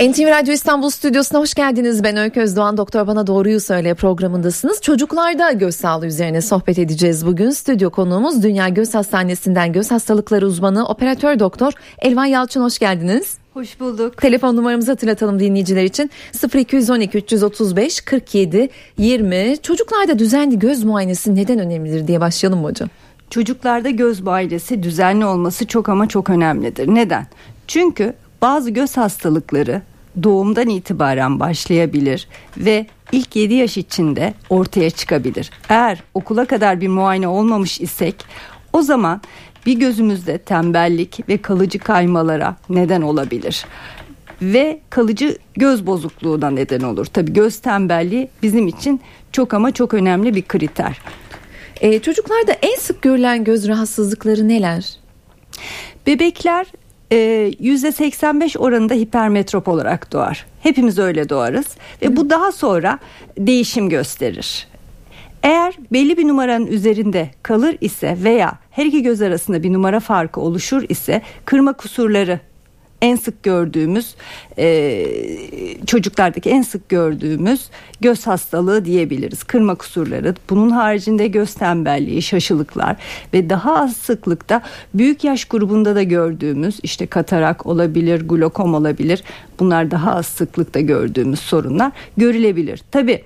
NTV Radyo İstanbul Stüdyosu'na hoş geldiniz. Ben Öykü Özdoğan. Doktor Bana Doğruyu Söyle programındasınız. Çocuklarda göz sağlığı üzerine sohbet edeceğiz bugün. Stüdyo konuğumuz Dünya Göz Hastanesi'nden göz hastalıkları uzmanı operatör doktor Elvan Yalçın hoş geldiniz. Hoş bulduk. Telefon numaramızı hatırlatalım dinleyiciler için 0212 335 47 20. Çocuklarda düzenli göz muayenesi neden önemlidir diye başlayalım mı hocam? Çocuklarda göz muayenesi düzenli olması çok ama çok önemlidir. Neden? Çünkü bazı göz hastalıkları doğumdan itibaren başlayabilir ve ilk 7 yaş içinde ortaya çıkabilir. Eğer okula kadar bir muayene olmamış isek o zaman bir gözümüzde tembellik ve kalıcı kaymalara neden olabilir. Ve kalıcı göz bozukluğuna neden olur. Tabii göz tembelliği bizim için çok ama çok önemli bir kriter. Ee, çocuklarda en sık görülen göz rahatsızlıkları neler? Bebekler %85 e, oranında hipermetrop olarak doğar. Hepimiz öyle doğarız ve bu daha sonra değişim gösterir. Eğer belli bir numaranın üzerinde kalır ise veya her iki göz arasında bir numara farkı oluşur ise kırma kusurları en sık gördüğümüz e, çocuklardaki en sık gördüğümüz göz hastalığı diyebiliriz. Kırma kusurları bunun haricinde göz tembelliği şaşılıklar ve daha az sıklıkta büyük yaş grubunda da gördüğümüz işte katarak olabilir glokom olabilir bunlar daha az sıklıkta gördüğümüz sorunlar görülebilir. Tabii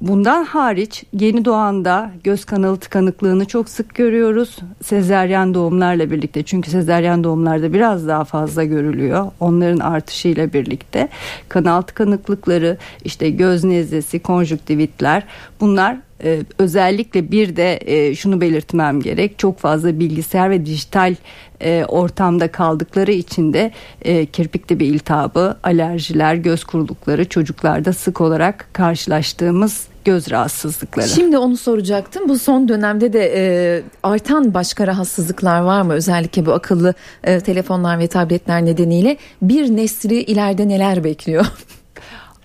Bundan hariç yeni doğanda göz kanalı tıkanıklığını çok sık görüyoruz. Sezeryen doğumlarla birlikte çünkü sezeryen doğumlarda biraz daha fazla görülüyor. Onların artışıyla birlikte kanal tıkanıklıkları, işte göz nezlesi, konjüktivitler bunlar ee, özellikle bir de e, şunu belirtmem gerek çok fazla bilgisayar ve dijital e, ortamda kaldıkları için de e, kirpikte bir iltihabı, alerjiler, göz kurulukları çocuklarda sık olarak karşılaştığımız göz rahatsızlıkları. Şimdi onu soracaktım. Bu son dönemde de e, artan başka rahatsızlıklar var mı? Özellikle bu akıllı e, telefonlar ve tabletler nedeniyle bir nesli ileride neler bekliyor?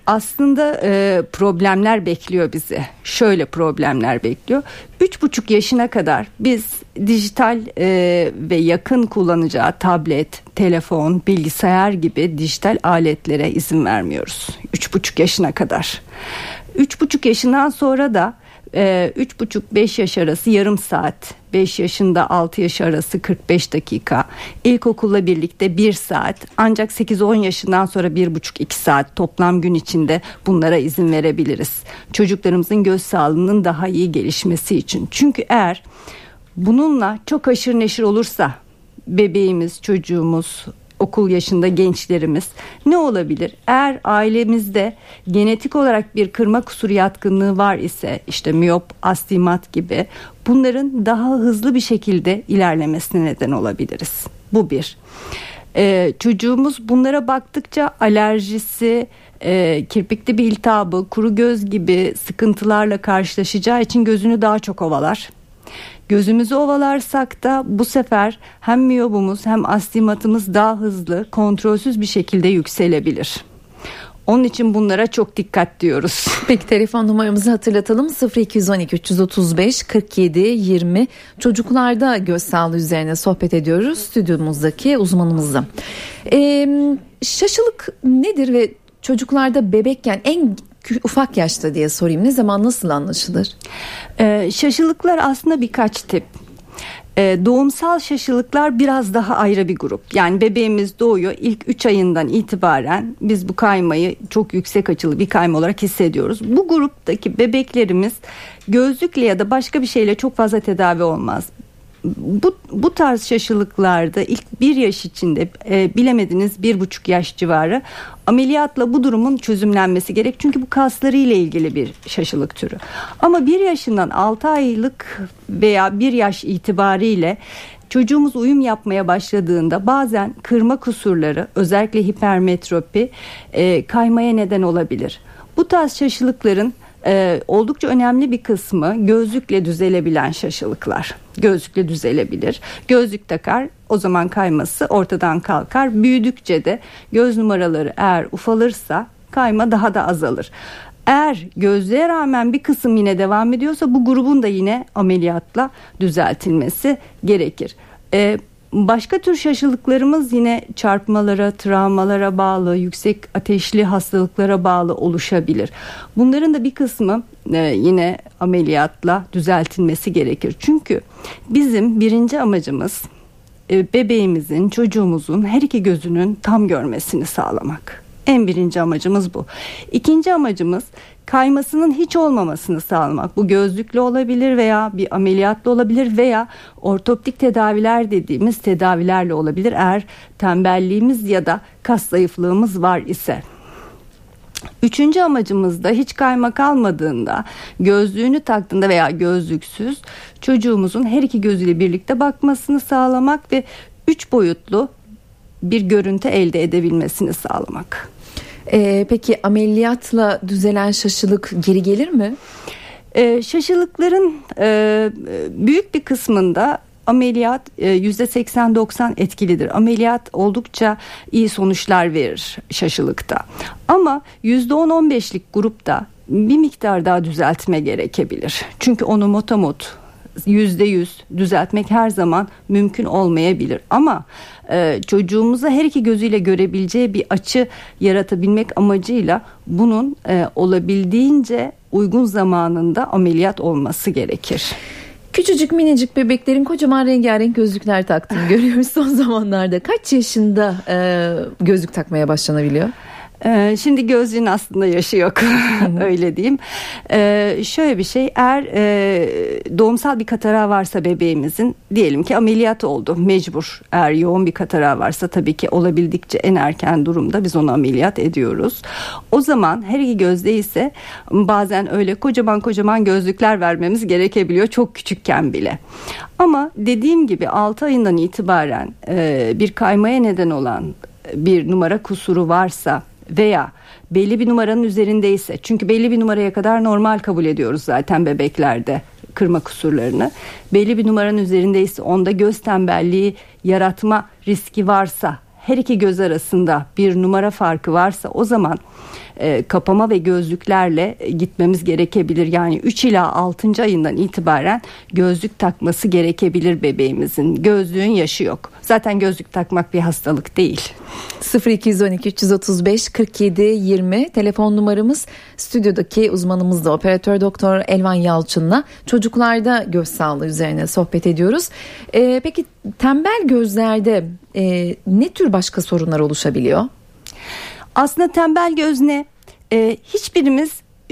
aslında e, problemler bekliyor bizi. Şöyle problemler bekliyor. Üç buçuk yaşına kadar biz dijital e, ve yakın kullanacağı tablet, telefon, bilgisayar gibi dijital aletlere izin vermiyoruz. Üç buçuk yaşına kadar. Üç buçuk yaşından sonra da 3,5-5 ee, yaş arası yarım saat 5 yaşında 6 yaş arası 45 dakika ilkokulla birlikte 1 saat ancak 8-10 yaşından sonra 1,5-2 saat toplam gün içinde bunlara izin verebiliriz. Çocuklarımızın göz sağlığının daha iyi gelişmesi için. Çünkü eğer bununla çok aşırı neşir olursa bebeğimiz, çocuğumuz, okul yaşında gençlerimiz ne olabilir? Eğer ailemizde genetik olarak bir kırma kusuru yatkınlığı var ise işte miyop, astigmat gibi bunların daha hızlı bir şekilde ilerlemesine neden olabiliriz. Bu bir. Ee, çocuğumuz bunlara baktıkça alerjisi, e, kirpikte bir iltihabı, kuru göz gibi sıkıntılarla karşılaşacağı için gözünü daha çok ovalar. Gözümüzü ovalarsak da bu sefer hem miyobumuz hem astigmatımız daha hızlı, kontrolsüz bir şekilde yükselebilir. Onun için bunlara çok dikkat diyoruz. Peki telefon numaramızı hatırlatalım 0212 335 47 20 çocuklarda göz sağlığı üzerine sohbet ediyoruz stüdyomuzdaki uzmanımızla. Ee, şaşılık nedir ve çocuklarda bebekken en ufak yaşta diye sorayım ne zaman nasıl anlaşılır? Ee, şaşılıklar aslında birkaç tip. Ee, doğumsal şaşılıklar biraz daha ayrı bir grup. Yani bebeğimiz doğuyor ilk 3 ayından itibaren biz bu kaymayı çok yüksek açılı bir kayma olarak hissediyoruz. Bu gruptaki bebeklerimiz gözlükle ya da başka bir şeyle çok fazla tedavi olmaz bu, bu tarz şaşılıklarda ilk bir yaş içinde e, bilemediniz bir buçuk yaş civarı ameliyatla bu durumun çözümlenmesi gerek. Çünkü bu kasları ile ilgili bir şaşılık türü. Ama bir yaşından altı aylık veya bir yaş itibariyle çocuğumuz uyum yapmaya başladığında bazen kırma kusurları özellikle hipermetropi e, kaymaya neden olabilir. Bu tarz şaşılıkların e, oldukça önemli bir kısmı gözlükle düzelebilen şaşılıklar. Gözlükle düzelebilir. Gözlük takar o zaman kayması ortadan kalkar. Büyüdükçe de göz numaraları eğer ufalırsa kayma daha da azalır. Eğer gözlüğe rağmen bir kısım yine devam ediyorsa bu grubun da yine ameliyatla düzeltilmesi gerekir. Ee, Başka tür şaşılıklarımız yine çarpmalara, travmalara bağlı, yüksek ateşli hastalıklara bağlı oluşabilir. Bunların da bir kısmı e, yine ameliyatla düzeltilmesi gerekir. Çünkü bizim birinci amacımız e, bebeğimizin, çocuğumuzun her iki gözünün tam görmesini sağlamak. En birinci amacımız bu. İkinci amacımız kaymasının hiç olmamasını sağlamak. Bu gözlükle olabilir veya bir ameliyatla olabilir veya ortoptik tedaviler dediğimiz tedavilerle olabilir eğer tembelliğimiz ya da kas zayıflığımız var ise. Üçüncü amacımız da hiç kayma kalmadığında gözlüğünü taktığında veya gözlüksüz çocuğumuzun her iki gözüyle birlikte bakmasını sağlamak ve üç boyutlu bir görüntü elde edebilmesini sağlamak. Ee, peki ameliyatla düzelen şaşılık geri gelir mi? Ee, şaşılıkların e, büyük bir kısmında ameliyat e, yüzde 80-90 etkilidir. Ameliyat oldukça iyi sonuçlar verir şaşılıkta. Ama yüzde 10-15'lik grupta bir miktar daha düzeltme gerekebilir. Çünkü onu motomot yüzde yüz düzeltmek her zaman mümkün olmayabilir. Ama e, çocuğumuza her iki gözüyle görebileceği bir açı yaratabilmek amacıyla bunun e, olabildiğince uygun zamanında ameliyat olması gerekir. Küçücük minicik bebeklerin kocaman rengarenk gözlükler taktığını görüyoruz son zamanlarda. Kaç yaşında e, gözlük takmaya başlanabiliyor? Ee, şimdi gözlüğün aslında yaşı yok öyle diyeyim. Ee, şöyle bir şey eğer e, doğumsal bir katara varsa bebeğimizin diyelim ki ameliyat oldu mecbur. Eğer yoğun bir katara varsa tabii ki olabildikçe en erken durumda biz onu ameliyat ediyoruz. O zaman her iki gözde ise bazen öyle kocaman kocaman gözlükler vermemiz gerekebiliyor çok küçükken bile. Ama dediğim gibi 6 ayından itibaren e, bir kaymaya neden olan bir numara kusuru varsa veya belli bir numaranın üzerindeyse çünkü belli bir numaraya kadar normal kabul ediyoruz zaten bebeklerde kırma kusurlarını. Belli bir numaranın üzerindeyse onda göz tembelliği yaratma riski varsa her iki göz arasında bir numara farkı varsa o zaman e, kapama ve gözlüklerle gitmemiz gerekebilir. Yani 3 ila 6. ayından itibaren gözlük takması gerekebilir bebeğimizin. Gözlüğün yaşı yok. Zaten gözlük takmak bir hastalık değil. 0212 335 47 20 telefon numaramız stüdyodaki uzmanımız da operatör doktor Elvan Yalçın'la çocuklarda göz sağlığı üzerine sohbet ediyoruz. Ee, peki tembel gözlerde e, ne tür başka sorunlar oluşabiliyor? Aslında tembel göz ne? Ee, hiçbirimiz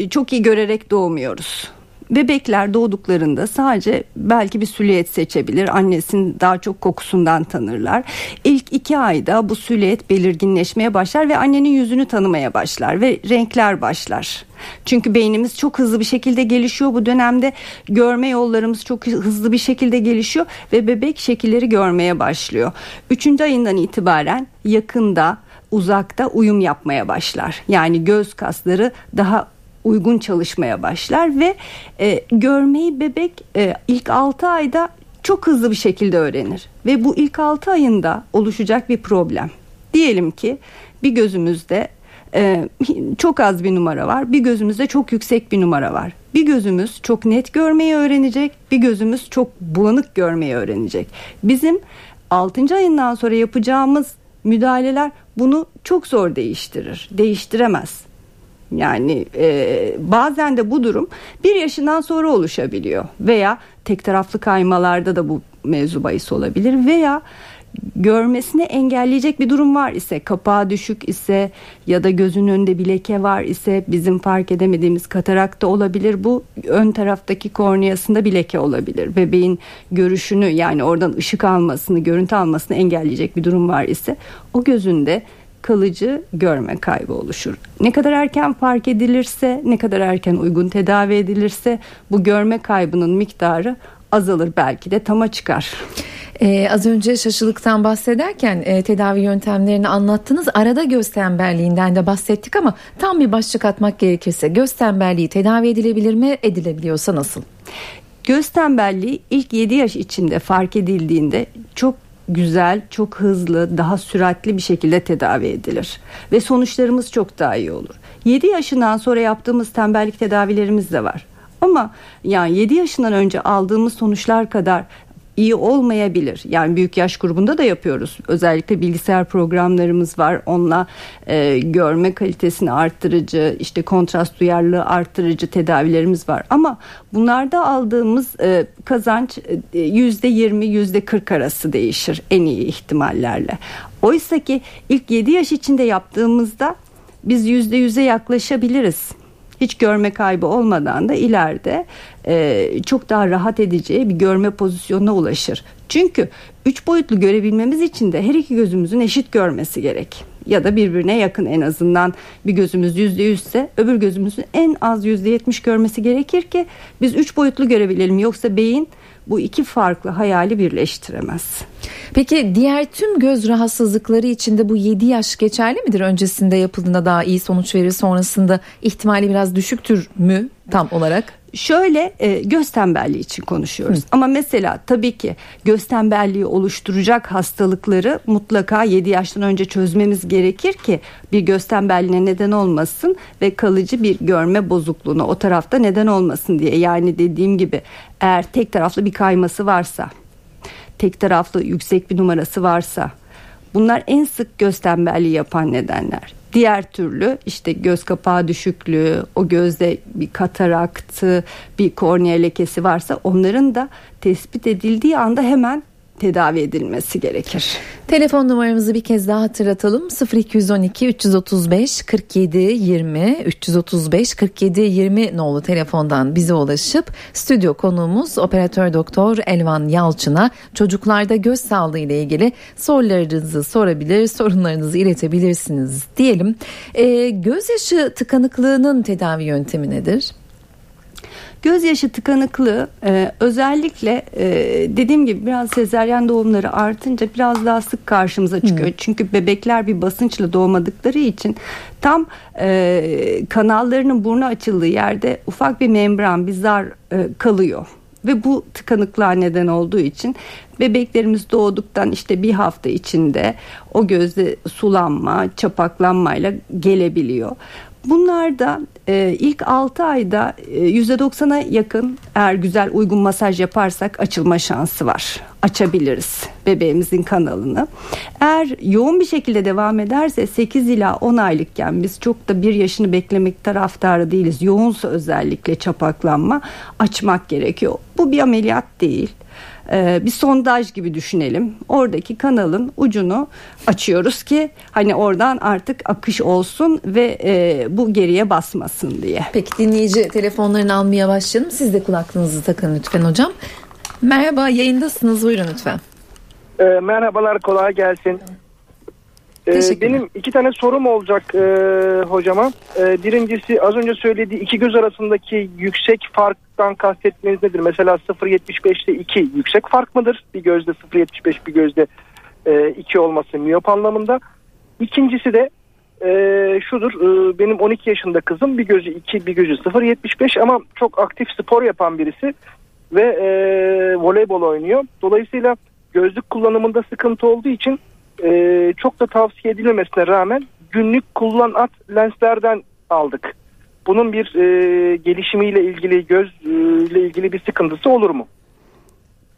çok iyi görerek doğmuyoruz. Bebekler doğduklarında sadece belki bir süliyet seçebilir. Annesinin daha çok kokusundan tanırlar. İlk iki ayda bu süliyet belirginleşmeye başlar ve annenin yüzünü tanımaya başlar ve renkler başlar. Çünkü beynimiz çok hızlı bir şekilde gelişiyor. Bu dönemde görme yollarımız çok hızlı bir şekilde gelişiyor ve bebek şekilleri görmeye başlıyor. Üçüncü ayından itibaren yakında uzakta uyum yapmaya başlar. Yani göz kasları daha uygun çalışmaya başlar ve e, görmeyi bebek e, ilk 6 ayda çok hızlı bir şekilde öğrenir ve bu ilk 6 ayında oluşacak bir problem. Diyelim ki bir gözümüzde e, çok az bir numara var, bir gözümüzde çok yüksek bir numara var. Bir gözümüz çok net görmeyi öğrenecek, bir gözümüz çok bulanık görmeyi öğrenecek. Bizim 6. ayından sonra yapacağımız müdahaleler bunu çok zor değiştirir. Değiştiremez. Yani e, bazen de bu durum bir yaşından sonra oluşabiliyor. Veya tek taraflı kaymalarda da bu mevzu bahis olabilir. Veya görmesini engelleyecek bir durum var ise kapağı düşük ise ya da gözün önünde bir leke var ise bizim fark edemediğimiz katarak da olabilir. Bu ön taraftaki korneasında bir leke olabilir. Bebeğin görüşünü yani oradan ışık almasını görüntü almasını engelleyecek bir durum var ise o gözünde kalıcı görme kaybı oluşur. Ne kadar erken fark edilirse, ne kadar erken uygun tedavi edilirse bu görme kaybının miktarı azalır belki de tama çıkar. Ee, az önce şaşılıktan bahsederken e, tedavi yöntemlerini anlattınız. Arada göz tembelliğinden de bahsettik ama tam bir başlık atmak gerekirse göz tembelliği tedavi edilebilir mi? Edilebiliyorsa nasıl? Göz tembelliği ilk 7 yaş içinde fark edildiğinde çok güzel, çok hızlı, daha süratli bir şekilde tedavi edilir. Ve sonuçlarımız çok daha iyi olur. 7 yaşından sonra yaptığımız tembellik tedavilerimiz de var. Ama yani 7 yaşından önce aldığımız sonuçlar kadar iyi olmayabilir. Yani büyük yaş grubunda da yapıyoruz. Özellikle bilgisayar programlarımız var. Onunla e, görme kalitesini arttırıcı, işte kontrast duyarlılığı arttırıcı tedavilerimiz var. Ama bunlarda aldığımız e, kazanç e, yüzde yirmi, yüzde kırk arası değişir en iyi ihtimallerle. Oysa ki ilk 7 yaş içinde yaptığımızda biz yüzde yüze yaklaşabiliriz hiç görme kaybı olmadan da ileride e, çok daha rahat edeceği bir görme pozisyonuna ulaşır. Çünkü üç boyutlu görebilmemiz için de her iki gözümüzün eşit görmesi gerek. Ya da birbirine yakın en azından bir gözümüz yüzde yüzse öbür gözümüzün en az yüzde yetmiş görmesi gerekir ki biz üç boyutlu görebilelim. Yoksa beyin bu iki farklı hayali birleştiremez. Peki diğer tüm göz rahatsızlıkları içinde bu 7 yaş geçerli midir? Öncesinde yapıldığında daha iyi sonuç verir sonrasında ihtimali biraz düşüktür mü tam olarak? Şöyle e, göz tembelliği için konuşuyoruz. Hı. Ama mesela tabii ki göz tembelliği oluşturacak hastalıkları mutlaka 7 yaştan önce çözmemiz gerekir ki bir göz tembelliğine neden olmasın ve kalıcı bir görme bozukluğuna o tarafta neden olmasın diye. Yani dediğim gibi eğer tek taraflı bir kayması varsa, tek taraflı yüksek bir numarası varsa bunlar en sık göz tembelliği yapan nedenler. Diğer türlü işte göz kapağı düşüklüğü, o gözde bir kataraktı, bir kornea lekesi varsa onların da tespit edildiği anda hemen tedavi edilmesi gerekir. Telefon numaramızı bir kez daha hatırlatalım. 0212 335 47 20 335 47 20 nolu telefondan bize ulaşıp stüdyo konuğumuz operatör doktor Elvan Yalçın'a çocuklarda göz sağlığı ile ilgili sorularınızı sorabilir, sorunlarınızı iletebilirsiniz diyelim. Ee, gözyaşı tıkanıklığının tedavi yöntemi nedir? Gözyaşı tıkanıklığı e, özellikle e, dediğim gibi biraz sezeryen doğumları artınca biraz daha sık karşımıza çıkıyor. Hmm. Çünkü bebekler bir basınçla doğmadıkları için tam e, kanallarının burnu açıldığı yerde ufak bir membran, bir zar e, kalıyor ve bu tıkanıklığa neden olduğu için bebeklerimiz doğduktan işte bir hafta içinde o gözde sulanma, çapaklanmayla gelebiliyor. Bunlar da e, ilk 6 ayda e, %90'a yakın eğer güzel uygun masaj yaparsak açılma şansı var. Açabiliriz bebeğimizin kanalını. Eğer yoğun bir şekilde devam ederse 8 ila 10 aylıkken biz çok da bir yaşını beklemek taraftarı değiliz. Yoğunsa özellikle çapaklanma açmak gerekiyor. Bu bir ameliyat değil ee, bir sondaj gibi düşünelim. Oradaki kanalın ucunu açıyoruz ki hani oradan artık akış olsun ve e, bu geriye basmasın diye. Peki dinleyici telefonlarını almaya başlayalım. Siz de kulaklığınızı takın lütfen hocam. Merhaba yayındasınız buyurun lütfen. E, merhabalar kolay gelsin. Ee, benim iki tane sorum olacak e, hocama. E, birincisi az önce söylediği iki göz arasındaki yüksek farktan kastetmeniz nedir? Mesela 0.75'te 2 yüksek fark mıdır? Bir gözde 0.75 bir gözde e, 2 olması miyop anlamında. İkincisi de e, şudur e, benim 12 yaşında kızım bir gözü 2 bir gözü 0.75 ama çok aktif spor yapan birisi ve e, voleybol oynuyor. Dolayısıyla gözlük kullanımında sıkıntı olduğu için e, çok da tavsiye edilmemesine rağmen günlük kullan at lenslerden aldık. Bunun bir e, gelişimiyle ilgili gözle ilgili bir sıkıntısı olur mu?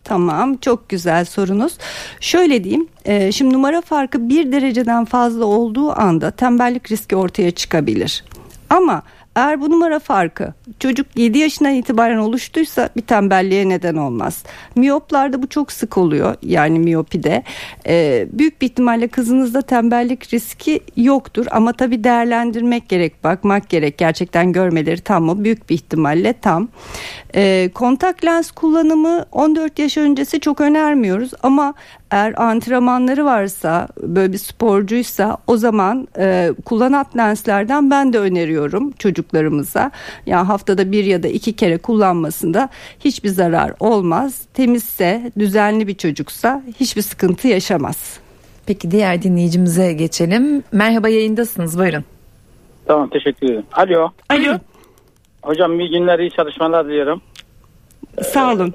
Tamam çok güzel sorunuz. Şöyle diyeyim e, şimdi numara farkı bir dereceden fazla olduğu anda tembellik riski ortaya çıkabilir. Ama eğer bu numara farkı çocuk 7 yaşından itibaren oluştuysa bir tembelliğe neden olmaz. Miyoplarda bu çok sık oluyor yani miyopide. Ee, büyük bir ihtimalle kızınızda tembellik riski yoktur ama tabi değerlendirmek gerek bakmak gerek gerçekten görmeleri tam mı büyük bir ihtimalle tam. Ee, kontak lens kullanımı 14 yaş öncesi çok önermiyoruz ama eğer antrenmanları varsa böyle bir sporcuysa o zaman e, kullanat lenslerden ben de öneriyorum çocuklarımıza. Yani haftada bir ya da iki kere kullanmasında hiçbir zarar olmaz. Temizse düzenli bir çocuksa hiçbir sıkıntı yaşamaz. Peki diğer dinleyicimize geçelim. Merhaba yayındasınız buyurun. Tamam teşekkür ederim. Alo. Alo. Hocam iyi günler iyi çalışmalar diliyorum. Sağ olun.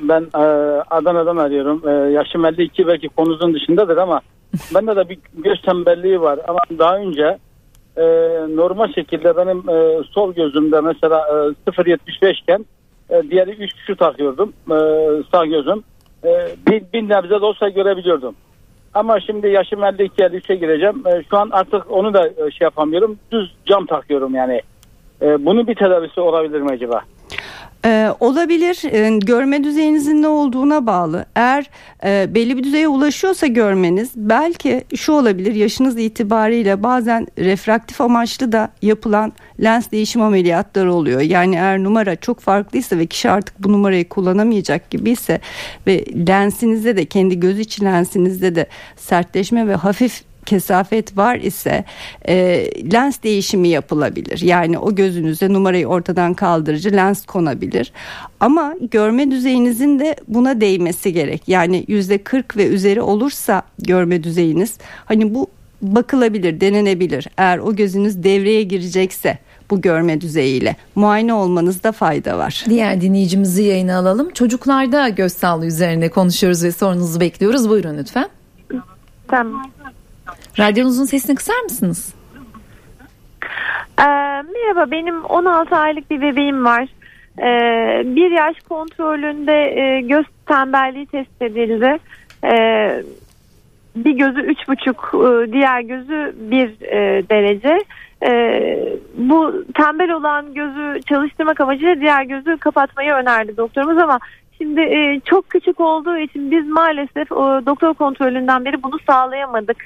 Ben e, Adana'dan arıyorum. E, yaşım 52 belki konunun dışındadır ama bende de bir göz tembelliği var. Ama daha önce e, normal şekilde benim e, sol gözümde mesela e, 0.75 iken e, diğeri 3 şu takıyordum. E, sağ gözüm. E, bir, bir nebze de olsa görebiliyordum. Ama şimdi yaşım 52 53'e gireceğim. E, şu an artık onu da e, şey yapamıyorum. Düz cam takıyorum yani. E, bunun bir tedavisi olabilir mi acaba? Ee, olabilir. Ee, görme düzeyinizin ne olduğuna bağlı. Eğer e, belli bir düzeye ulaşıyorsa görmeniz belki şu olabilir. Yaşınız itibariyle bazen refraktif amaçlı da yapılan lens değişim ameliyatları oluyor. Yani eğer numara çok farklıysa ve kişi artık bu numarayı kullanamayacak gibiyse ve lensinizde de kendi göz içi lensinizde de sertleşme ve hafif kesafet var ise e, lens değişimi yapılabilir. Yani o gözünüze numarayı ortadan kaldırıcı lens konabilir. Ama görme düzeyinizin de buna değmesi gerek. Yani yüzde 40 ve üzeri olursa görme düzeyiniz hani bu bakılabilir, denenebilir. Eğer o gözünüz devreye girecekse bu görme düzeyiyle muayene olmanızda fayda var. Diğer dinleyicimizi yayına alalım. Çocuklarda göz sağlığı üzerine konuşuyoruz ve sorunuzu bekliyoruz. Buyurun lütfen. Tamam. Radyonuzun sesini kısar mısınız? Ee, merhaba benim 16 aylık bir bebeğim var. Ee, bir yaş kontrolünde e, göz tembelliği tespit edildi. Ee, bir gözü üç buçuk, e, diğer gözü bir e, derece. Ee, bu tembel olan gözü çalıştırmak amacıyla diğer gözü kapatmayı önerdi doktorumuz ama Şimdi e, çok küçük olduğu için biz maalesef e, doktor kontrolünden beri bunu sağlayamadık.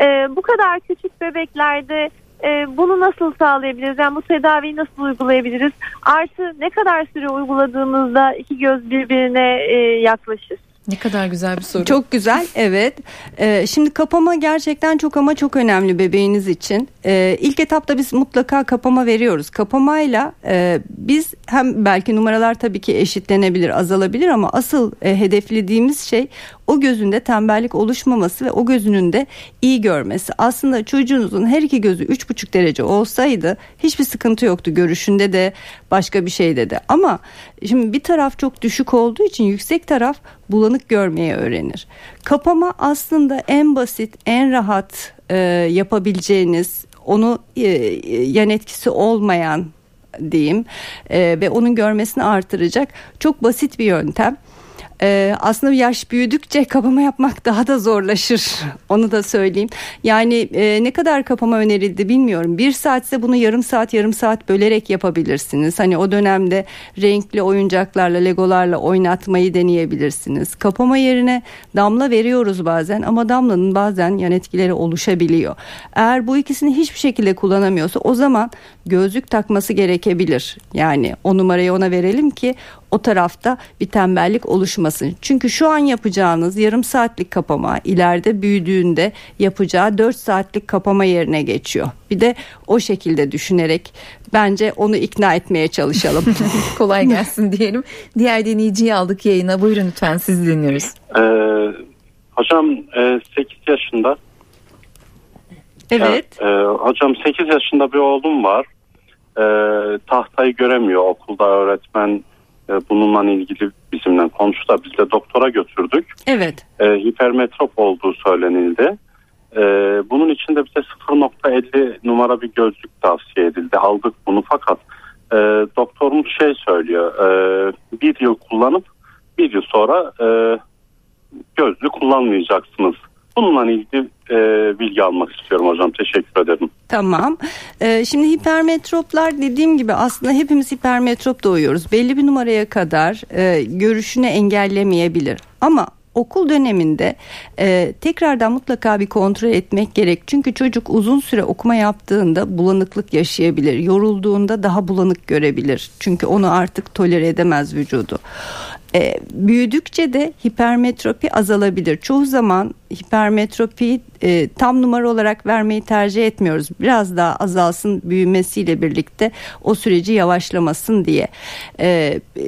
E, bu kadar küçük bebeklerde e, bunu nasıl sağlayabiliriz? Yani bu tedaviyi nasıl uygulayabiliriz? Artı ne kadar süre uyguladığımızda iki göz birbirine e, yaklaşır? Ne kadar güzel bir soru. Çok güzel evet. Ee, şimdi kapama gerçekten çok ama çok önemli bebeğiniz için. Ee, ilk etapta biz mutlaka kapama veriyoruz. Kapamayla e, biz hem belki numaralar tabii ki eşitlenebilir azalabilir ama asıl e, hedeflediğimiz şey o gözünde tembellik oluşmaması ve o gözünün de iyi görmesi. Aslında çocuğunuzun her iki gözü üç buçuk derece olsaydı hiçbir sıkıntı yoktu görüşünde de başka bir şeyde de. Ama şimdi bir taraf çok düşük olduğu için yüksek taraf bulanık görmeye öğrenir. Kapama aslında en basit, en rahat e, yapabileceğiniz, onu e, yan etkisi olmayan diyeyim e, ve onun görmesini artıracak çok basit bir yöntem. Ee, aslında yaş büyüdükçe kapama yapmak daha da zorlaşır. Onu da söyleyeyim. Yani e, ne kadar kapama önerildi bilmiyorum. Bir saatse bunu yarım saat yarım saat bölerek yapabilirsiniz. Hani o dönemde renkli oyuncaklarla legolarla oynatmayı deneyebilirsiniz. Kapama yerine damla veriyoruz bazen ama damlanın bazen yan etkileri oluşabiliyor. Eğer bu ikisini hiçbir şekilde kullanamıyorsa o zaman gözlük takması gerekebilir. Yani o numarayı ona verelim ki o tarafta bir tembellik oluşmasın. Çünkü şu an yapacağınız yarım saatlik kapama ileride büyüdüğünde yapacağı 4 saatlik kapama yerine geçiyor. Bir de o şekilde düşünerek bence onu ikna etmeye çalışalım. Kolay gelsin diyelim. Diğer dinleyiciyi aldık yayına. Buyurun lütfen sizi dinliyoruz. Ee, hocam e, 8 yaşında. Evet. E, hocam 8 yaşında bir oğlum var. E, tahtayı göremiyor okulda öğretmen e, bununla ilgili bizimle konuştu da biz de doktora götürdük. Evet. E, hipermetrop olduğu söylenildi. E, bunun için de bize 0.50 numara bir gözlük tavsiye edildi. Aldık bunu fakat e, doktorumuz şey söylüyor. E, bir yıl kullanıp bir yıl sonra e, gözlük kullanmayacaksınız. Bununla ilgili e, bilgi almak istiyorum hocam. Teşekkür ederim. Tamam. Ee, şimdi hipermetroplar dediğim gibi aslında hepimiz hipermetrop doğuyoruz. Belli bir numaraya kadar e, görüşünü engellemeyebilir. Ama okul döneminde e, tekrardan mutlaka bir kontrol etmek gerek. Çünkü çocuk uzun süre okuma yaptığında bulanıklık yaşayabilir. Yorulduğunda daha bulanık görebilir. Çünkü onu artık tolere edemez vücudu. E, büyüdükçe de hipermetropi azalabilir. Çoğu zaman hipermetropi e, tam numara olarak vermeyi tercih etmiyoruz. Biraz daha azalsın büyümesiyle birlikte o süreci yavaşlamasın diye. E, e,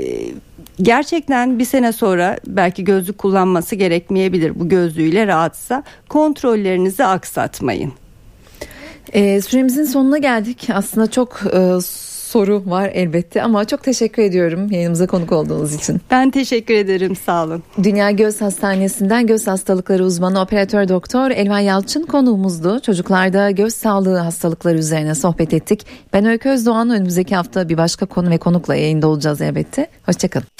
gerçekten bir sene sonra belki gözlük kullanması gerekmeyebilir bu gözlüğüyle rahatsa kontrollerinizi aksatmayın. E, süremizin sonuna geldik. Aslında çok e, soru var elbette ama çok teşekkür ediyorum yayınımıza konuk olduğunuz için. Ben teşekkür ederim sağ olun. Dünya Göz Hastanesi'nden göz hastalıkları uzmanı operatör doktor Elvan Yalçın konuğumuzdu. Çocuklarda göz sağlığı hastalıkları üzerine sohbet ettik. Ben Öykü Özdoğan önümüzdeki hafta bir başka konu ve konukla yayında olacağız elbette. Hoşçakalın.